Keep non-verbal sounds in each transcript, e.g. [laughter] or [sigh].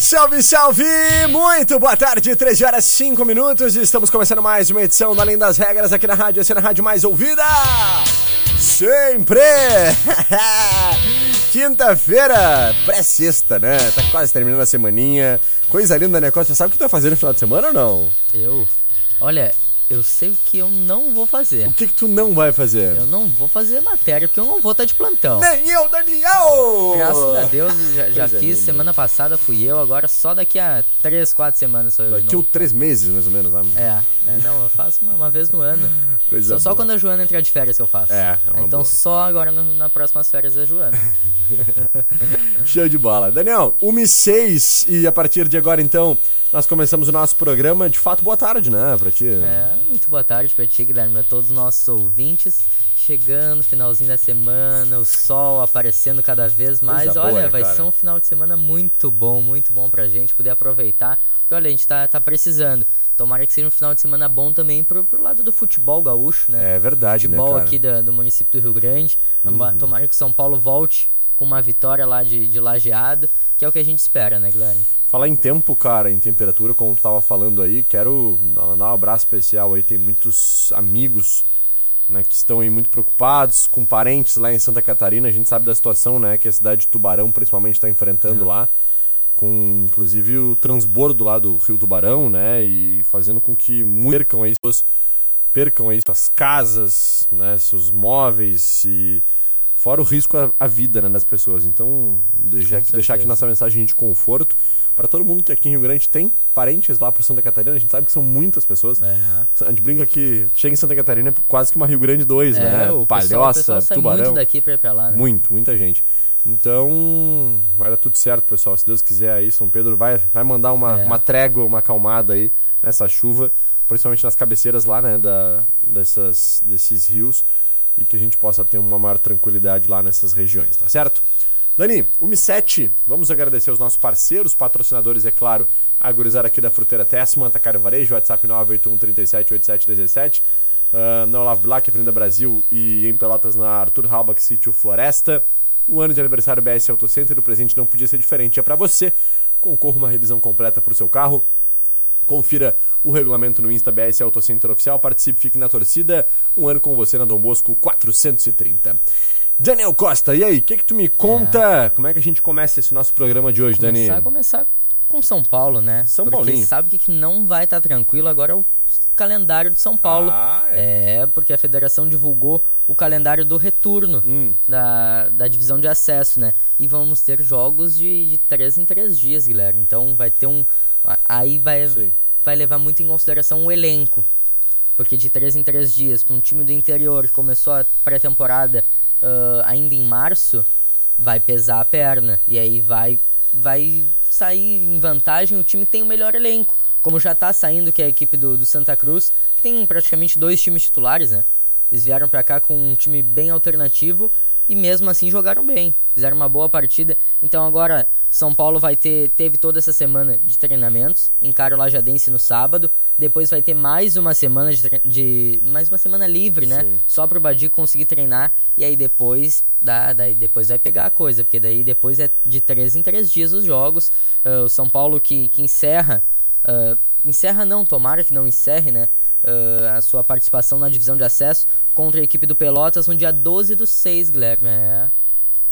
Salve, salve! Muito boa tarde, 13 horas 5 minutos. Estamos começando mais uma edição da Além das Regras aqui na rádio, essa é a rádio mais ouvida. Sempre! [laughs] Quinta-feira, pré-sexta, né? Tá quase terminando a semaninha. Coisa linda, né? Você sabe o que tu vai fazer no final de semana ou não? Eu? Olha, eu sei o que eu não vou fazer. O que, que tu não vai fazer? Eu não vou fazer matéria, porque eu não vou estar de plantão. Nem eu, Daniel! Graças a Deus, já, já Coisa fiz. linda. Semana passada fui eu, agora só daqui a 3, 4 semanas sou eu. Daqui ou novo. três meses, mais ou menos. Né? É, é, não, eu faço uma, uma vez no ano. [laughs] Coisa Só, só quando a Joana entrar de férias que eu faço. É, é Então boa. só agora no, na próximas férias da Joana. [laughs] Show de bola. Daniel, 1 e 6 e a partir de agora, então, nós começamos o nosso programa. De fato, boa tarde, né, pra ti? É, muito boa tarde pra ti, Guilherme, a todos os nossos ouvintes. Chegando, finalzinho da semana, o sol aparecendo cada vez mais. Coisa olha, boa, né, vai cara? ser um final de semana muito bom, muito bom pra gente poder aproveitar. E olha, a gente tá, tá precisando. Tomara que seja um final de semana bom também pro, pro lado do futebol gaúcho, né? É verdade, né, futebol cara? aqui da- do município do Rio Grande. Uhum. Tomara que o São Paulo volte com uma vitória lá de, de lajeado, que é o que a gente espera, né, Guilherme? Falar em tempo, cara, em temperatura, como tu tava falando aí, quero mandar um abraço especial aí. Tem muitos amigos né, que estão aí muito preocupados, com parentes lá em Santa Catarina. A gente sabe da situação, né, que a cidade de Tubarão principalmente está enfrentando lá. Com inclusive o transbordo lá do Rio Tubarão, né? E fazendo com que percam aí suas percam aí suas casas, né, seus móveis e fora o risco à, vida né, das pessoas. Então, deixar, deixar aqui nossa mensagem de conforto para todo mundo que aqui em Rio Grande tem parentes lá pro Santa Catarina. A gente sabe que são muitas pessoas. É. A gente brinca que chega em Santa Catarina é quase que uma Rio Grande 2, né? É, o pessoal, o Palhoça, pessoal sai Tubarão. muito daqui pra ir pra lá, né? Muito, muita gente. Então, vai dar tudo certo, pessoal. Se Deus quiser aí, São Pedro vai, vai mandar uma, É. uma trégua, uma acalmada aí nessa chuva, principalmente nas cabeceiras lá, né, da, dessas, desses rios, e que a gente possa ter uma maior tranquilidade lá nessas regiões, tá certo? Dani, 1 vamos agradecer os nossos parceiros, patrocinadores, é claro, a gurizada aqui da Fruteira Tessman, Atacar Varejo, WhatsApp 981 37 87 17, uh, na Olavo Black, Avenida Brasil e em Pelotas na Arthur Halbach Sítio Floresta. O ano de aniversário BS Auto Center, o presente não podia ser diferente, é para você. Concorra uma revisão completa para o seu carro. Confira o regulamento no Insta BS Auto Center Oficial, participe, fique na torcida. Um ano com você na Dom Bosco 430. Daniel Costa, e aí, o que, que tu me conta? Como é que a gente começa esse nosso programa de hoje, Dani? Começar, começar com São Paulo, né? São porque Paulinho. sabe o que que não vai estar tranquilo agora é o calendário de São Paulo. Ah, é. porque a federação divulgou o calendário do retorno Hum. da, da divisão de acesso, né? E vamos ter jogos de, de três em três dias, Guilherme. Então vai ter um. Aí vai, Sim. vai levar muito em consideração o elenco. Porque de três em três dias, para um time do interior que começou a pré-temporada ah, ainda em março, vai pesar a perna. E aí vai, vai sair em vantagem o time que tem o melhor elenco. Como já tá saindo, que é a equipe do, do Santa Cruz, que tem praticamente dois times titulares, né? Eles vieram pra cá com um time bem alternativo e mesmo assim jogaram bem. Fizeram uma boa partida. Então agora São Paulo vai ter teve toda essa semana de treinamentos, encara o Lajadense no sábado, depois vai ter mais uma semana de, de mais uma semana livre, né? Sim. Só pro Badi conseguir treinar e aí depois dá, daí depois vai pegar a coisa, porque daí depois é de três em três dias os jogos. Ah, o São Paulo que, que encerra ah, encerra não, tomara que não encerre, né? Ah, a sua participação na divisão de acesso contra a equipe do Pelotas no dia 12 do 6, Guilherme. É.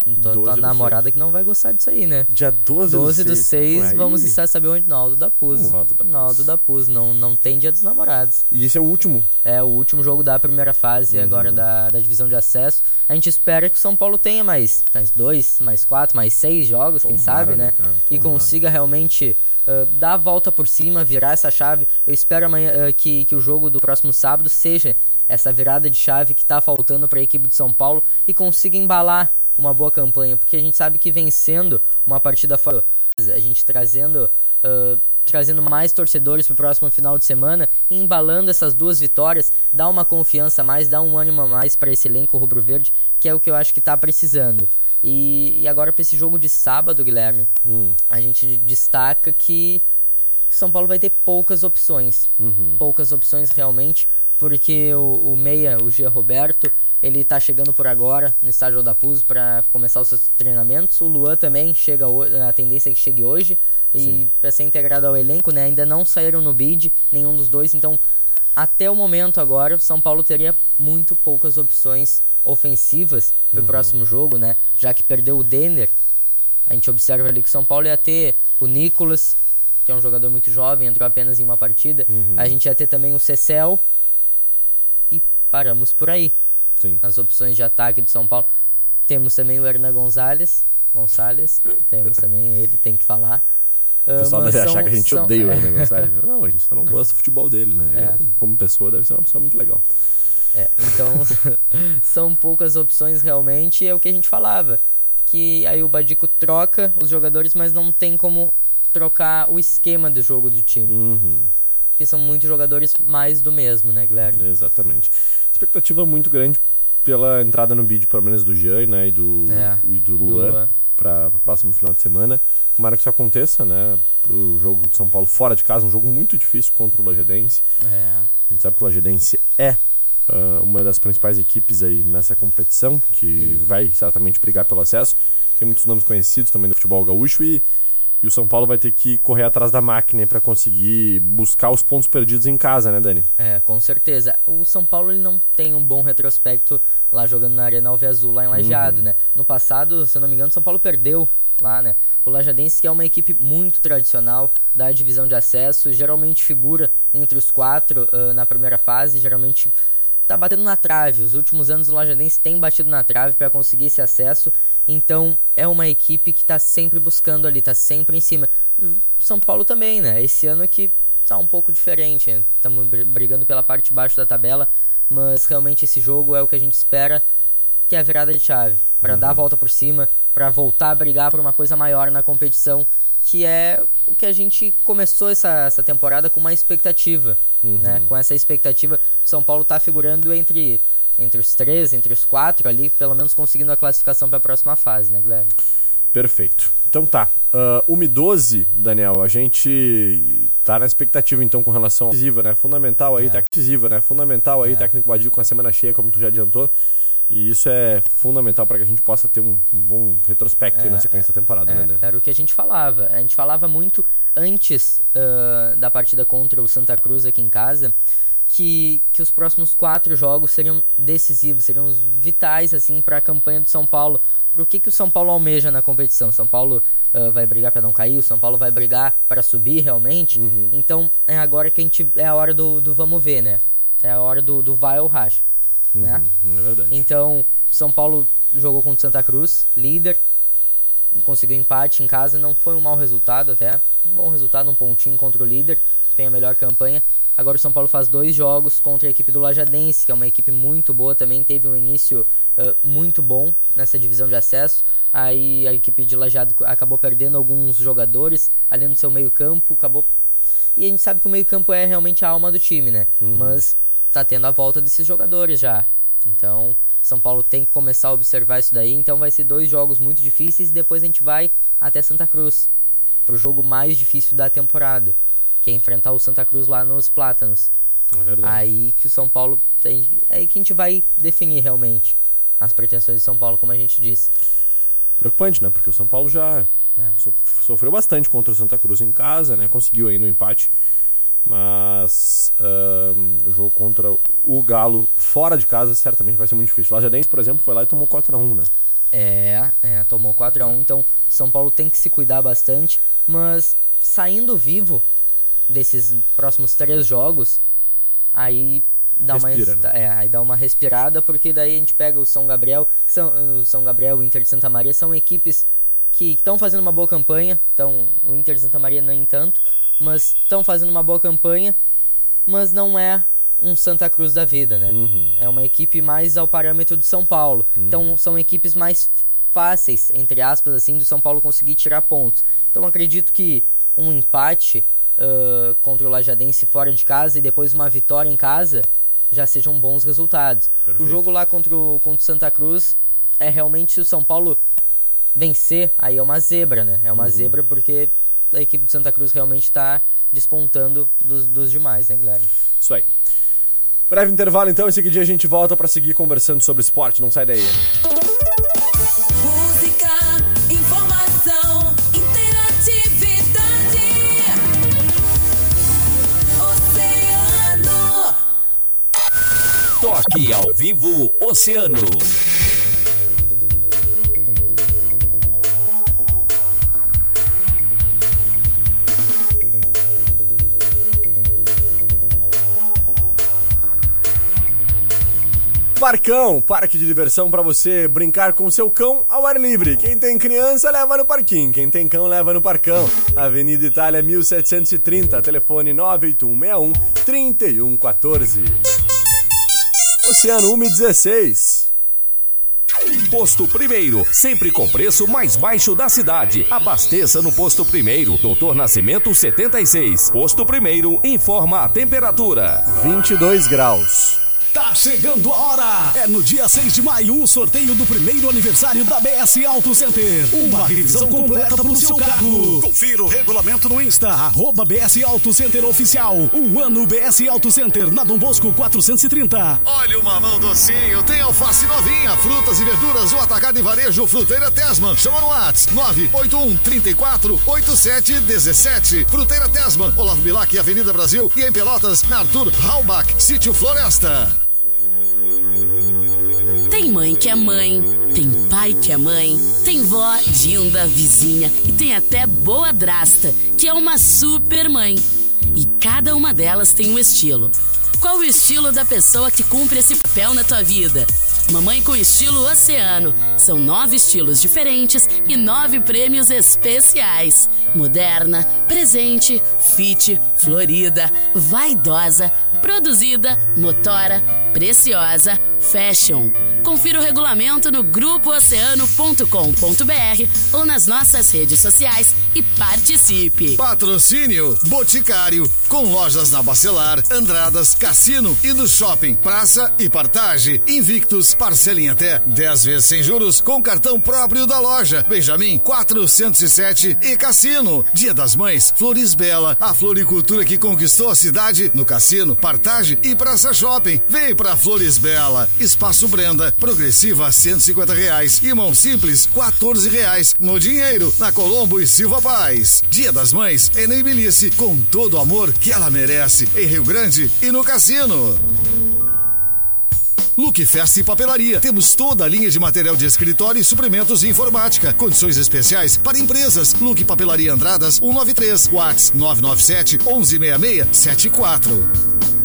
12 tua do namorada que não vai gostar disso aí, né? Dia 12, 12 do 6, Aí- vamos estar saber onde? No Aldo da Puz. No Alto da Puz. No Aldo da Puz, não, não tem dia dos namorados. E esse é o último. É o último jogo da primeira fase Uhum. agora da, da divisão de acesso. A gente espera que o São Paulo tenha mais, mais dois, mais quatro, mais seis jogos, quem Tomara, sabe, né, né? cara? E consiga realmente ah, dar a volta por cima, virar essa chave. Eu espero amanhã ah, que, que o jogo do próximo sábado seja essa virada de chave que tá faltando para a equipe de São Paulo e consiga embalar uma boa campanha, porque a gente sabe que vencendo uma partida fora, a gente trazendo ah, trazendo mais torcedores para o próximo final de semana, e embalando essas duas vitórias, dá uma confiança a mais, dá um ânimo a mais para esse elenco rubro-verde, que é o que eu acho que tá precisando. E, e agora para esse jogo de sábado, Guilherme, Hum, a gente destaca que São Paulo vai ter poucas opções. uhum. Poucas opções realmente, porque o, o Meia, o Gia Roberto, ele tá chegando por agora no estádio da Puz para começar os seus treinamentos. O Luan também chega a tendência é que chegue hoje e para ser integrado ao elenco, né? Ainda não saíram no bid nenhum dos dois, então até o momento agora, São Paulo teria muito poucas opções ofensivas pro próximo jogo, né? Já que perdeu o Denner, a gente observa ali que o São Paulo ia ter o Nicolas, que é um jogador muito jovem, entrou apenas em uma partida. Uhum. A gente ia ter também o Cecel. E paramos por aí. Sim. Nas opções de ataque do São Paulo. Temos também o Hernan Gonzalez. Gonçalves. Temos também ele, tem que falar. O pessoal Ah, deve achar que a gente são- odeia o. [laughs] Hernan Gonçalves. Não, a gente só não gosta do futebol dele, né? É. Ele, como pessoa, deve ser uma pessoa muito legal. É, então, [laughs] são poucas opções realmente, é o que a gente falava. Que aí o Badico troca os jogadores, mas não tem como trocar o esquema do jogo do time. Uhum. Porque são muitos jogadores mais do mesmo, né, Guilherme? Exatamente. Expectativa muito grande pela entrada no bid, pelo menos do Jean né, e do, É, e do Luan, Luan. para o próximo final de semana. Tomara que isso aconteça, né? Pro jogo de São Paulo fora de casa, um jogo muito difícil contra o Lajedense. É, A gente sabe que o Lajedense é ah, uma das principais equipes aí nessa competição, que vai certamente brigar pelo acesso. Tem muitos nomes conhecidos também do futebol gaúcho e, e o São Paulo vai ter que correr atrás da máquina para conseguir buscar os pontos perdidos em casa, né, Dani? é, com certeza. O São Paulo ele não tem um bom retrospecto lá jogando na Arena Alve Azul, lá em Lajeado, Uhum. né? No passado, se eu não me engano, o São Paulo perdeu lá, né? O Lajadense que é uma equipe muito tradicional da divisão de acesso, geralmente figura entre os quatro ah, na primeira fase, geralmente tá batendo na trave. Os últimos anos o Lajadense tem batido na trave para conseguir esse acesso. Então é uma equipe que tá sempre buscando ali, tá sempre em cima. O São Paulo também, né? Esse ano que tá um pouco diferente. Estamos brigando pela parte de baixo da tabela, mas realmente esse jogo é o que a gente espera, que é a virada de chave, para dar a volta por cima, para voltar a brigar por uma coisa maior na competição, que é o que a gente começou essa, essa temporada com uma expectativa, Uhum. né? Com essa expectativa, o São Paulo tá figurando entre entre os três, entre os quatro ali, pelo menos conseguindo a classificação para a próxima fase, né, Guilherme? Perfeito. Então tá. Uh, 1 e 12, Daniel, a gente tá na expectativa então com relação à decisiva, né? Fundamental aí, É. técnico decisiva, né? Fundamental aí, É. técnico Badil com a semana cheia, como tu já adiantou. E isso é fundamental para que a gente possa ter um, um bom retrospecto aí É, na sequência da temporada, né, É, Dani? era o que a gente falava. A gente falava muito antes ah, da partida contra o Santa Cruz aqui em casa que, que os próximos quatro jogos seriam decisivos, seriam vitais assim para a campanha do São Paulo. Por que, que o São Paulo almeja na competição? São Paulo ah, vai brigar para não cair, o São Paulo vai brigar para subir realmente. Uhum. Então é agora que a gente é a hora do, do vamos ver, né? É a hora do, do vai ou racha. Né? Uhum, é verdade. Então, o São Paulo jogou contra o Santa Cruz, líder, conseguiu empate em casa, não foi um mau resultado até, um bom resultado, um pontinho contra o líder, tem a melhor campanha. Agora o São Paulo faz dois jogos contra a equipe do Lajadense, que é uma equipe muito boa também, teve um início ah, muito bom nessa divisão de acesso. Aí a equipe de Lajado acabou perdendo alguns jogadores ali no seu meio campo, acabou e a gente sabe que o meio-campo é realmente a alma do time, né? Mas tá tendo a volta desses jogadores já. Então, São Paulo tem que começar a observar isso daí. Então, vai ser dois jogos muito difíceis e depois a gente vai até Santa Cruz pro jogo mais difícil da temporada, que é enfrentar o Santa Cruz lá nos Plátanos. É verdade. Aí que o São Paulo tem, aí que a gente vai definir realmente as pretensões de São Paulo, como a gente disse. Preocupante, né? Porque o São Paulo já É. so- sofreu bastante contra o Santa Cruz em casa, né? Conseguiu ainda o empate. Mas ahn, o jogo contra o Galo fora de casa certamente vai ser muito difícil. O Lajadense, por exemplo, foi lá e tomou 4x1, né? É, é, tomou 4 a 1 então São Paulo tem que se cuidar bastante, mas saindo vivo desses próximos três jogos, aí dá Respira, uma né? é, aí dá uma respirada, porque daí a gente pega o São Gabriel, São, o São Gabriel e o Inter de Santa Maria são equipes que estão fazendo uma boa campanha, então o Inter de Santa Maria nem tanto, mas estão fazendo uma boa campanha, mas não é um Santa Cruz da vida, né? É uma equipe mais ao parâmetro do São Paulo. Então são equipes mais fáceis, entre aspas, assim, do São Paulo conseguir tirar pontos. Então acredito que um empate ah, contra o Lajadense fora de casa e depois uma vitória em casa já sejam bons resultados. Perfeito. O jogo lá contra o, contra o Santa Cruz é realmente se o São Paulo vencer, aí é uma zebra, né? É uma zebra porque a equipe do Santa Cruz realmente está despontando dos, dos demais, né, Guilherme? Isso aí. Breve intervalo então, em seguida a gente volta pra seguir conversando sobre esporte. Não sai daí. Música, informação, interatividade. Oceano. Toque ao vivo Oceano. Parcão, parque de diversão pra você brincar com seu cão ao ar livre. Quem tem criança leva no parquinho, quem tem cão leva no parcão. Avenida Itália 1730, telefone 98161 3114. Oceano 116. Posto Primeiro, sempre com preço mais baixo da cidade. Abasteça no Posto Primeiro, Doutor Nascimento 76. Posto Primeiro, informa a temperatura. 22 graus. Tá chegando a hora! É no dia 6 de maio o sorteio do primeiro aniversário da BS Auto Center. Uma revisão completa pro seu carro. Confira o regulamento no Insta, arroba BS Auto Center Oficial. Um ano BS Auto Center na Dom Bosco 430. Olha o mamão docinho, tem alface novinha, frutas e verduras, o atacado e varejo Fruteira Tesman. Chama no Whats 981 34 87 17. Fruteira Tesman, Olavo Bilac, Avenida Brasil e em Pelotas, na Arthur Halbach, Sítio Floresta. Tem mãe que é mãe, tem pai que é mãe, tem vó, Dinda, vizinha e tem até boa drasta, que é uma super mãe. E cada uma delas tem um estilo. Qual o estilo da pessoa que cumpre esse papel na tua vida? Mamãe com estilo oceano. São nove estilos diferentes e nove prêmios especiais. Moderna, presente, fit, florida, vaidosa, produzida, motora, preciosa, fashion. Confira o regulamento no grupooceano.com.br ou nas nossas redes sociais e participe. Patrocínio Boticário, com lojas na Bacelar, Andradas, Cassino e no Shopping, Praça e Partage. Invictus, parcela até 10 vezes sem juros com cartão próprio da loja. Benjamin 407 e Cassino. Dia das Mães, Flores Bela, a floricultura que conquistou a cidade no Cassino, Partage e Praça Shopping. Vem pra Flores Bela. Espaço Brenda, progressiva 150 reais e mão simples 14 reais. No dinheiro, na Colombo e Silva Paz. Dia das Mães é com todo o amor que ela merece. Em Rio Grande e no Cassino. Look Festa e Papelaria. Temos toda a linha de material de escritório e suprimentos de informática. Condições especiais para empresas. Look Papelaria Andradas 193. Whats 997 1166 74.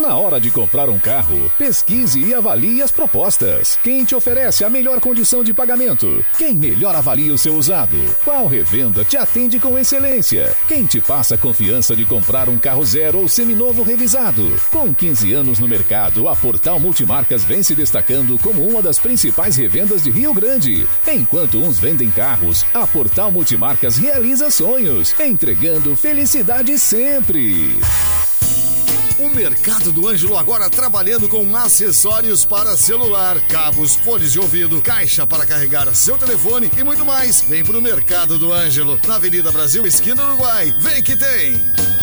Na hora de comprar um carro, pesquise e avalie as propostas. Quem te oferece a melhor condição de pagamento? Quem melhor avalia o seu usado? Qual revenda te atende com excelência? Quem te passa a confiança de comprar um carro zero ou seminovo revisado? Com 15 anos no mercado, a Portal Multimarcas vem se destacando como uma das principais revendas de Rio Grande. Enquanto uns vendem carros, a Portal Multimarcas realiza sonhos, entregando felicidade sempre. O Mercado do Ângelo agora trabalhando com acessórios para celular, cabos, fones de ouvido, caixa para carregar seu telefone e muito mais. Vem pro Mercado do Ângelo, na Avenida Brasil, esquina Uruguai. Vem que tem!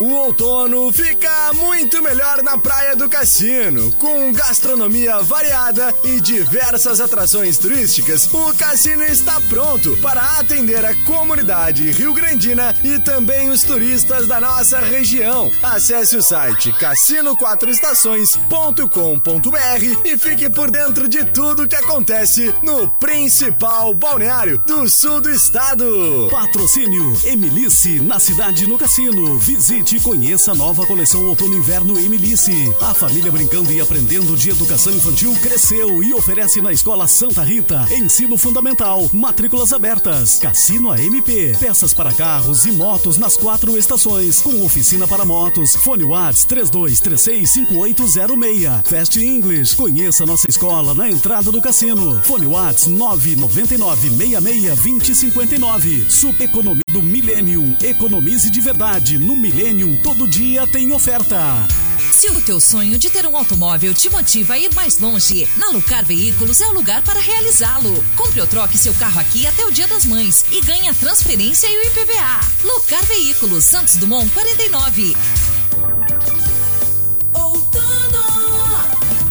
O outono fica muito melhor na Praia do Cassino. Com gastronomia variada e diversas atrações turísticas, o cassino está pronto para atender a comunidade rio-grandina e também os turistas da nossa região. Acesse o site cassino4estações.com.br e fique por dentro de tudo que acontece no principal balneário do sul do estado. Patrocínio Emilice na cidade no cassino. Visite e conheça a nova coleção outono inverno Emilice. A família brincando e aprendendo de educação infantil cresceu e oferece na escola Santa Rita ensino fundamental, matrículas abertas, cassino AMP, peças para carros e motos nas quatro estações, com oficina para motos. Fone Whats 32365806. Fast English. Conheça nossa escola na entrada do cassino. Fone Whats 999662059. Super Economia do Millennium. Economize de verdade. No Millennium todo dia tem oferta. Se o teu sonho de ter um automóvel te motiva a ir mais longe, na Lucar Veículos é o lugar para realizá-lo. Compre ou troque seu carro aqui até o Dia das Mães e ganhe a transferência e o IPVA. Lucar Veículos, Santos Dumont 49. Outono,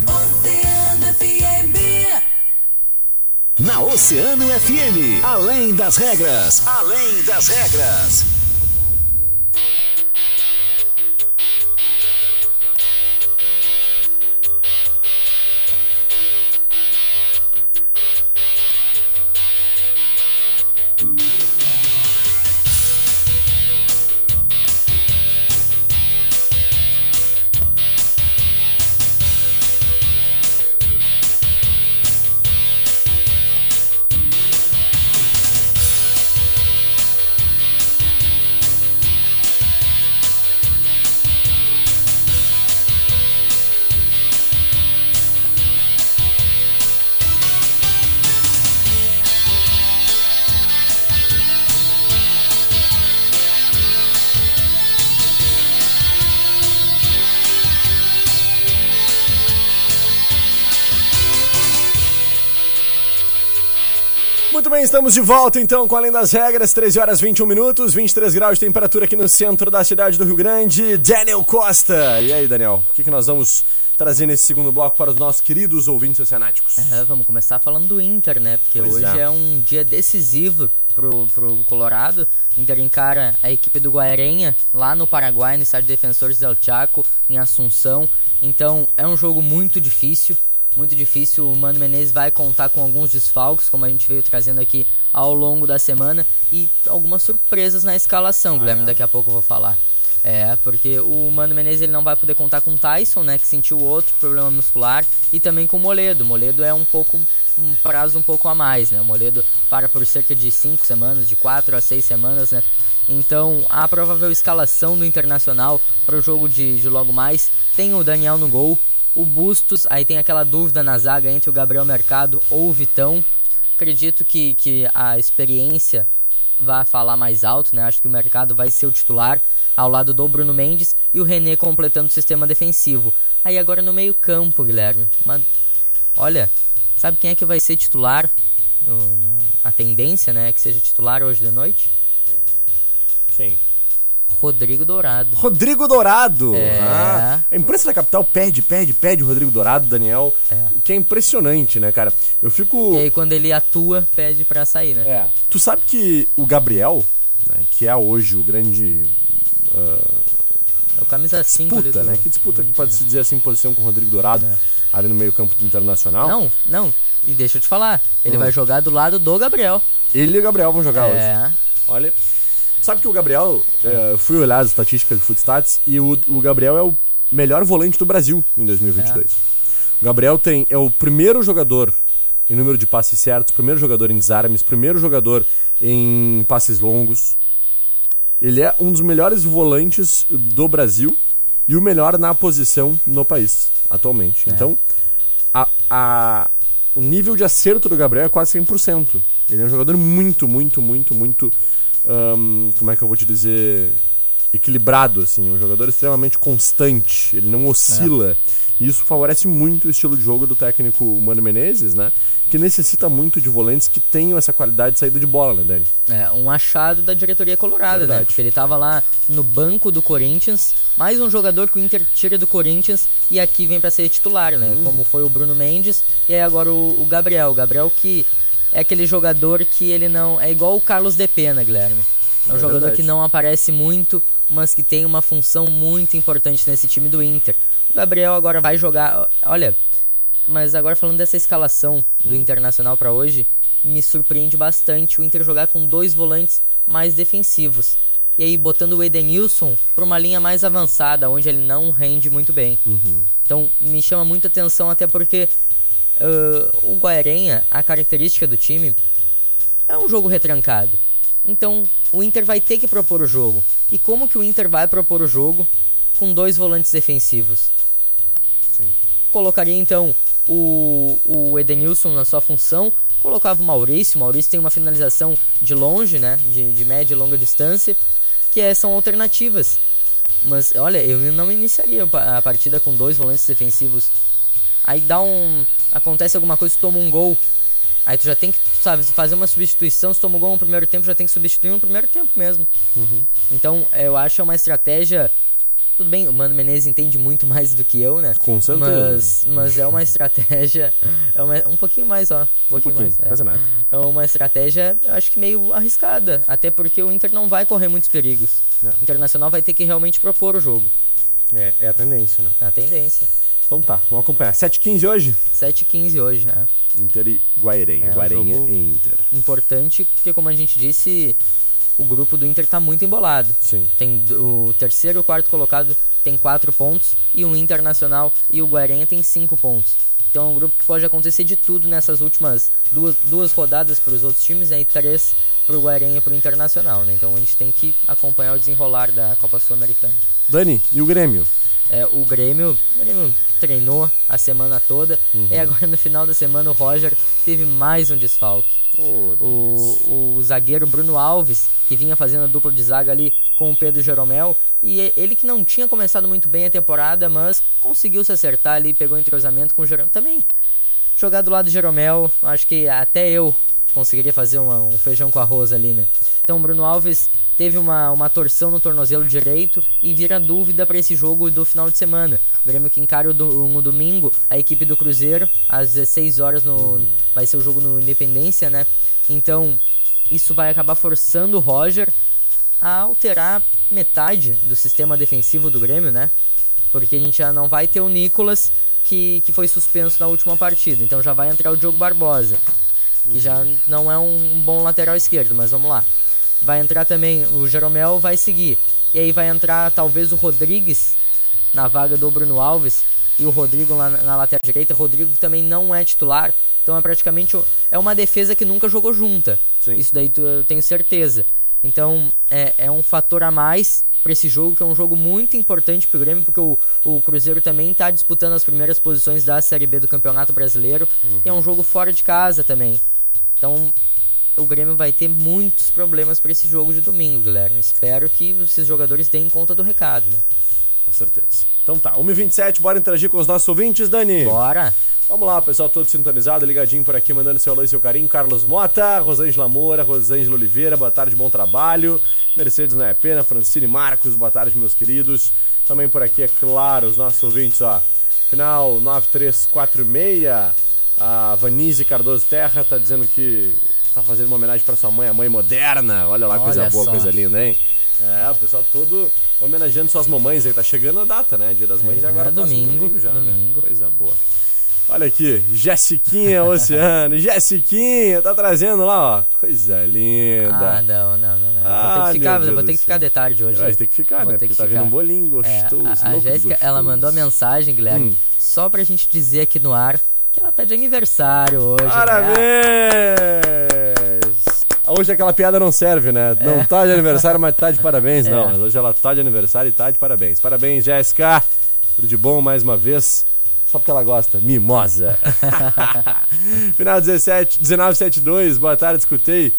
Oceano FM. Na Oceano FM, além das regras, além das regras. Muito bem, estamos de volta então com Além das Regras, 13 horas 21 minutos, 23 graus de temperatura aqui no centro da cidade do Rio Grande. Daniel Costa. E aí, Daniel, o que, que nós vamos trazer nesse segundo bloco para os nossos queridos ouvintes oceanáticos? É, vamos começar falando do Inter, né? Porque Pois hoje é. é. um dia decisivo pro, pro Colorado. O Inter encara a equipe do Guarenha lá no Paraguai, no estádio Defensores del Chaco, em Assunção. Então é um jogo muito difícil. Muito difícil, o Mano Menezes vai contar com alguns desfalques, como a gente veio trazendo aqui ao longo da semana, e algumas surpresas na escalação, Guilherme, daqui a pouco eu vou falar. É, porque o Mano Menezes ele não vai poder contar com o Tyson, né, que sentiu outro problema muscular, e também com o Moledo. O Moledo é um pouco um prazo um pouco a mais, né? O Moledo para por cerca de 5 semanas, de 4 a 6 semanas, né? Então, a provável escalação do Internacional para o jogo de, de logo mais tem o Daniel no gol, o Bustos, aí tem aquela dúvida na zaga entre o Gabriel Mercado ou o Vitão. Acredito que, que a experiência vai falar mais alto, né? Acho que o Mercado vai ser o titular ao lado do Bruno Mendes e o René completando o sistema defensivo. Aí agora no meio-campo, Guilherme. Uma... Olha, sabe quem é que vai ser titular? No- no- A tendência, né? é Que seja titular hoje de noite? Quem? Rodrigo Dourado. Rodrigo Dourado. É. Ah, a imprensa da capital pede, pede, pede o Rodrigo Dourado, Daniel. É. O que é impressionante, né, cara? Eu fico. E aí quando ele atua, pede pra sair, né? É. Tu sabe que o Gabriel, né, que é hoje o grande É o camisa 5 ali disputa, do- né? Que disputa que pode né? se dizer assim, posição com o Rodrigo Dourado, É. ali no meio-campo do Internacional. Não, não. E deixa eu te falar. Ele Hum. vai jogar do lado do Gabriel. Ele e o Gabriel vão jogar hoje. É. Olha. Sabe que o Gabriel, é, eu fui olhar as estatísticas do Footstats e o, o Gabriel é o melhor volante do Brasil em 2022. O Gabriel tem, é o primeiro jogador em número de passes certos, primeiro jogador em desarmes, primeiro jogador em passes longos. Ele é um dos melhores volantes do Brasil e o melhor na posição no país, atualmente. Então, a, a- o nível de acerto do Gabriel é quase 100%. Ele é um jogador muito, muito, muito, muito. Ahn, como é que eu vou te dizer? Equilibrado, assim. Um jogador extremamente constante. Ele não oscila. E isso favorece muito o estilo de jogo do técnico Mano Menezes, né? Que necessita muito de volantes que tenham essa qualidade de saída de bola, né, Dani? É, um achado da diretoria colorada, né? Verdade. Porque ele tava lá no banco do Corinthians, mais um jogador que o Inter tira do Corinthians e aqui vem pra ser titular, né? Hum. Como foi o Bruno Mendes e aí agora o, o Gabriel. O Gabriel que é aquele jogador que ele não. É igual o Carlos De Pena, Guilherme. É um É jogador verdade. que não aparece muito, mas que tem uma função muito importante nesse time do Inter. O Gabriel agora vai jogar. Olha, mas agora falando dessa escalação do Internacional pra hoje, me surpreende bastante o Inter jogar com dois volantes mais defensivos. E aí botando o Edenilson pra uma linha mais avançada, onde ele não rende muito bem. Então me chama muita atenção, até porque ah, o Guarenha, a característica do time, é um jogo retrancado. Então o Inter vai ter que propor o jogo. E como que o Inter vai propor o jogo com dois volantes defensivos? Sim. Colocaria então o, o Edenilson na sua função, colocava o Maurício. O Maurício tem uma finalização de longe, né? De, de média e longa distância, que é, são alternativas. Mas olha, eu não iniciaria a partida com dois volantes defensivos. Aí dá um. Acontece alguma coisa, tu toma um gol. Aí tu já tem que, sabe, fazer uma substituição. Se toma um gol no primeiro tempo, já tem que substituir no primeiro tempo mesmo. Então, eu acho que é uma estratégia. Tudo bem, o Mano Menezes entende muito [laughs] mais do que eu, né? Com certeza. Mas, mas é uma estratégia. É uma- um pouquinho mais, ó. Um Um pouquinho, pouquinho, mais. não é. nada. É uma estratégia, eu acho que meio arriscada. Até porque o Inter não vai correr muitos perigos. É. O Internacional vai ter que realmente propor o jogo. É, é a tendência, né? É a tendência. Então tá, vamos acompanhar. 7h15 hoje? 7h15 hoje, né? Inter e Guairenha. É, um Guairenha e Inter. Importante, porque como a gente disse, o grupo do Inter tá muito embolado. Sim. Tem o terceiro e o quarto colocado tem quatro pontos e o Internacional e o Guarenha tem cinco pontos. Então é um grupo que pode acontecer de tudo nessas últimas duas, duas rodadas para os outros times né, e três para o Guarenha e para o Internacional. Né? Então a gente tem que acompanhar o desenrolar da Copa Sul-Americana. Dani, e o Grêmio? É, o Grêmio, o Grêmio treinou a semana toda Uhum. e agora [laughs] no final da semana o Roger teve mais um desfalque. Ô, O, o zagueiro Bruno Alves, que vinha fazendo a dupla de zaga ali com o Pedro Jeromel, e e- ele que não tinha começado muito bem a temporada, mas conseguiu se acertar ali, pegou entrosamento com o Jeromel. Também, jogar do lado do Jeromel, acho que até eu conseguiria fazer uma- um feijão com arroz ali, né? Então, o Bruno Alves teve uma, uma torção no tornozelo direito e vira dúvida para esse jogo do final de semana. O Grêmio que encara do- no domingo a equipe do Cruzeiro, às 16 horas no, vai ser o jogo no Independência, né? Então, isso vai acabar forçando o Roger a alterar metade do sistema defensivo do Grêmio, né? Porque a gente já não vai ter o Nicolas, que, que foi suspenso na última partida. Então já vai entrar o Diogo Barbosa, que já não é um bom lateral esquerdo, mas vamos lá. Vai entrar também o Jeromel, vai seguir. E aí vai entrar talvez o Rodrigues na vaga do Bruno Alves e o Rodrigo lá na, na lateral direita. O Rodrigo também não é titular, então é praticamente o- é uma defesa que nunca jogou junta. Sim. Isso daí tu- eu tenho certeza. Então é, é um fator a mais para esse jogo, que é um jogo muito importante pro Grêmio, porque o, o Cruzeiro também tá disputando as primeiras posições da Série B do Campeonato Brasileiro. E é um jogo fora de casa também. Então o Grêmio vai ter muitos problemas para esse jogo de domingo, Guilherme. Espero que esses jogadores deem conta do recado, né? Com certeza. Então tá, 1h27, bora interagir com os nossos ouvintes, Dani? Bora! Vamos lá, pessoal, todo sintonizado, ligadinho por aqui, mandando seu alô e seu carinho. Carlos Mota, Rosângela Moura, Rosângela Oliveira, boa tarde, bom trabalho. Mercedes Não é Pena, Francine Marcos, boa tarde, meus queridos. Também por aqui, é claro, os nossos ouvintes, ó. Final 9346, a Vanise Cardoso Terra tá dizendo que tá fazendo uma homenagem pra sua mãe, a mãe moderna. Olha lá, coisa Olha boa, só. coisa linda, hein? É, o pessoal todo homenageando suas mamães aí. Tá chegando a data, né? Dia das Mães É, agora próximo domingo, já. né? domingo. Coisa boa. Olha aqui, Jessiquinha Oceano. [laughs] Jessiquinha, tá trazendo lá, ó. Coisa linda. Ah, não, não, não, não. Ah, vou ter que ficar, meu Deus vou ter que ficar de tarde hoje. Vai ter que ficar, Vou né? Porque que tá ficar. vindo um bolinho É, gostoso. a a de Jéssica, ela mandou a mensagem, Guilherme, Hum. só pra gente dizer aqui no ar que ela tá de aniversário hoje. né? Hoje aquela piada não serve, né? Não tá de aniversário, mas tá de parabéns, É. não. Mas hoje ela tá de aniversário e tá de parabéns. Parabéns, Jéssica! Tudo de bom mais uma vez. Só porque ela gosta. Mimosa. [laughs] Final 17, 1972, boa tarde, escutei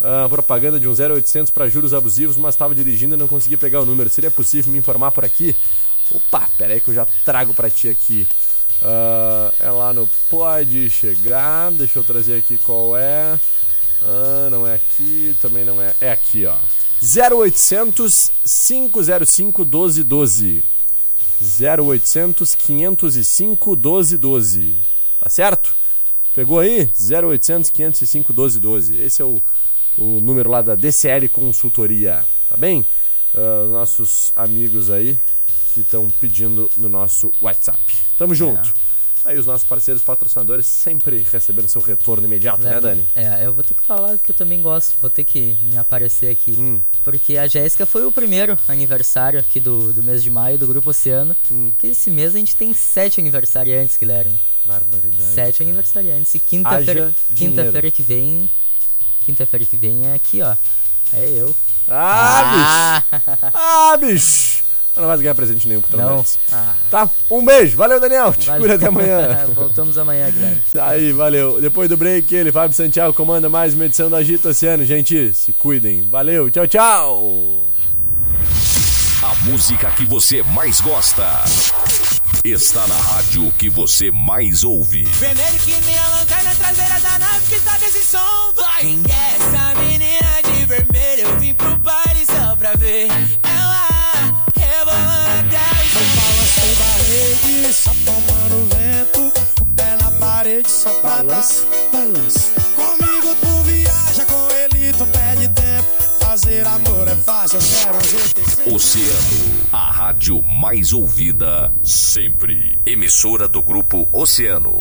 a propaganda de um 0800 para juros abusivos, mas estava dirigindo e não consegui pegar o número. Seria possível me informar por aqui? Opa, pera aí que eu já trago pra ti aqui. Ah, é lá no Pode Chegar. Deixa eu trazer aqui qual é. Ah, não é aqui, também não é. É aqui, ó. 0800 505 1212. 0800 505 1212. Tá certo? Pegou aí? 0800 505 1212. Esse é o, o número lá da DCL Consultoria. Tá bem? Os nossos amigos aí que estão pedindo no nosso WhatsApp. Tamo junto. Aí os nossos parceiros patrocinadores sempre recebendo seu retorno imediato, né, Dani? É, eu vou ter que falar que eu também gosto, vou ter que me aparecer aqui. Hum. Porque a Jéssica foi o primeiro aniversário aqui do, do mês de maio do Grupo Oceano. Hum. Que esse mês a gente tem sete aniversariantes, Guilherme. Barbaridade. Sete cara. aniversariantes. E quinta-feira dinheiro. que vem. Quinta-feira que vem é aqui, ó. É eu. Ah, bicho! Ah, bicho! Mas Não vai ganhar presente nenhum, porque tu não. Ah, Tá, um beijo. Valeu, Daniel. Te valeu. cura até amanhã. [laughs] Voltamos amanhã, Guilherme. Aí, valeu. Depois do break, ele, Fábio Santiago, comanda mais uma edição do Agito Oceano. Gente, se cuidem. Valeu, tchau, tchau. A música que você mais gosta está na rádio que você mais ouve. Vermelho que nem a lanterna traseira da nave que toca esse som. Vai! Quem é essa menina de vermelho? Eu vim pro baile só pra ver parede, só tomando vento, o pé na parede, só pra Balança, balança. Comigo tu viaja, com ele tu perde tempo. Fazer amor é fácil, eu quero um. Oceano, a rádio mais ouvida sempre. Emissora do grupo Oceano.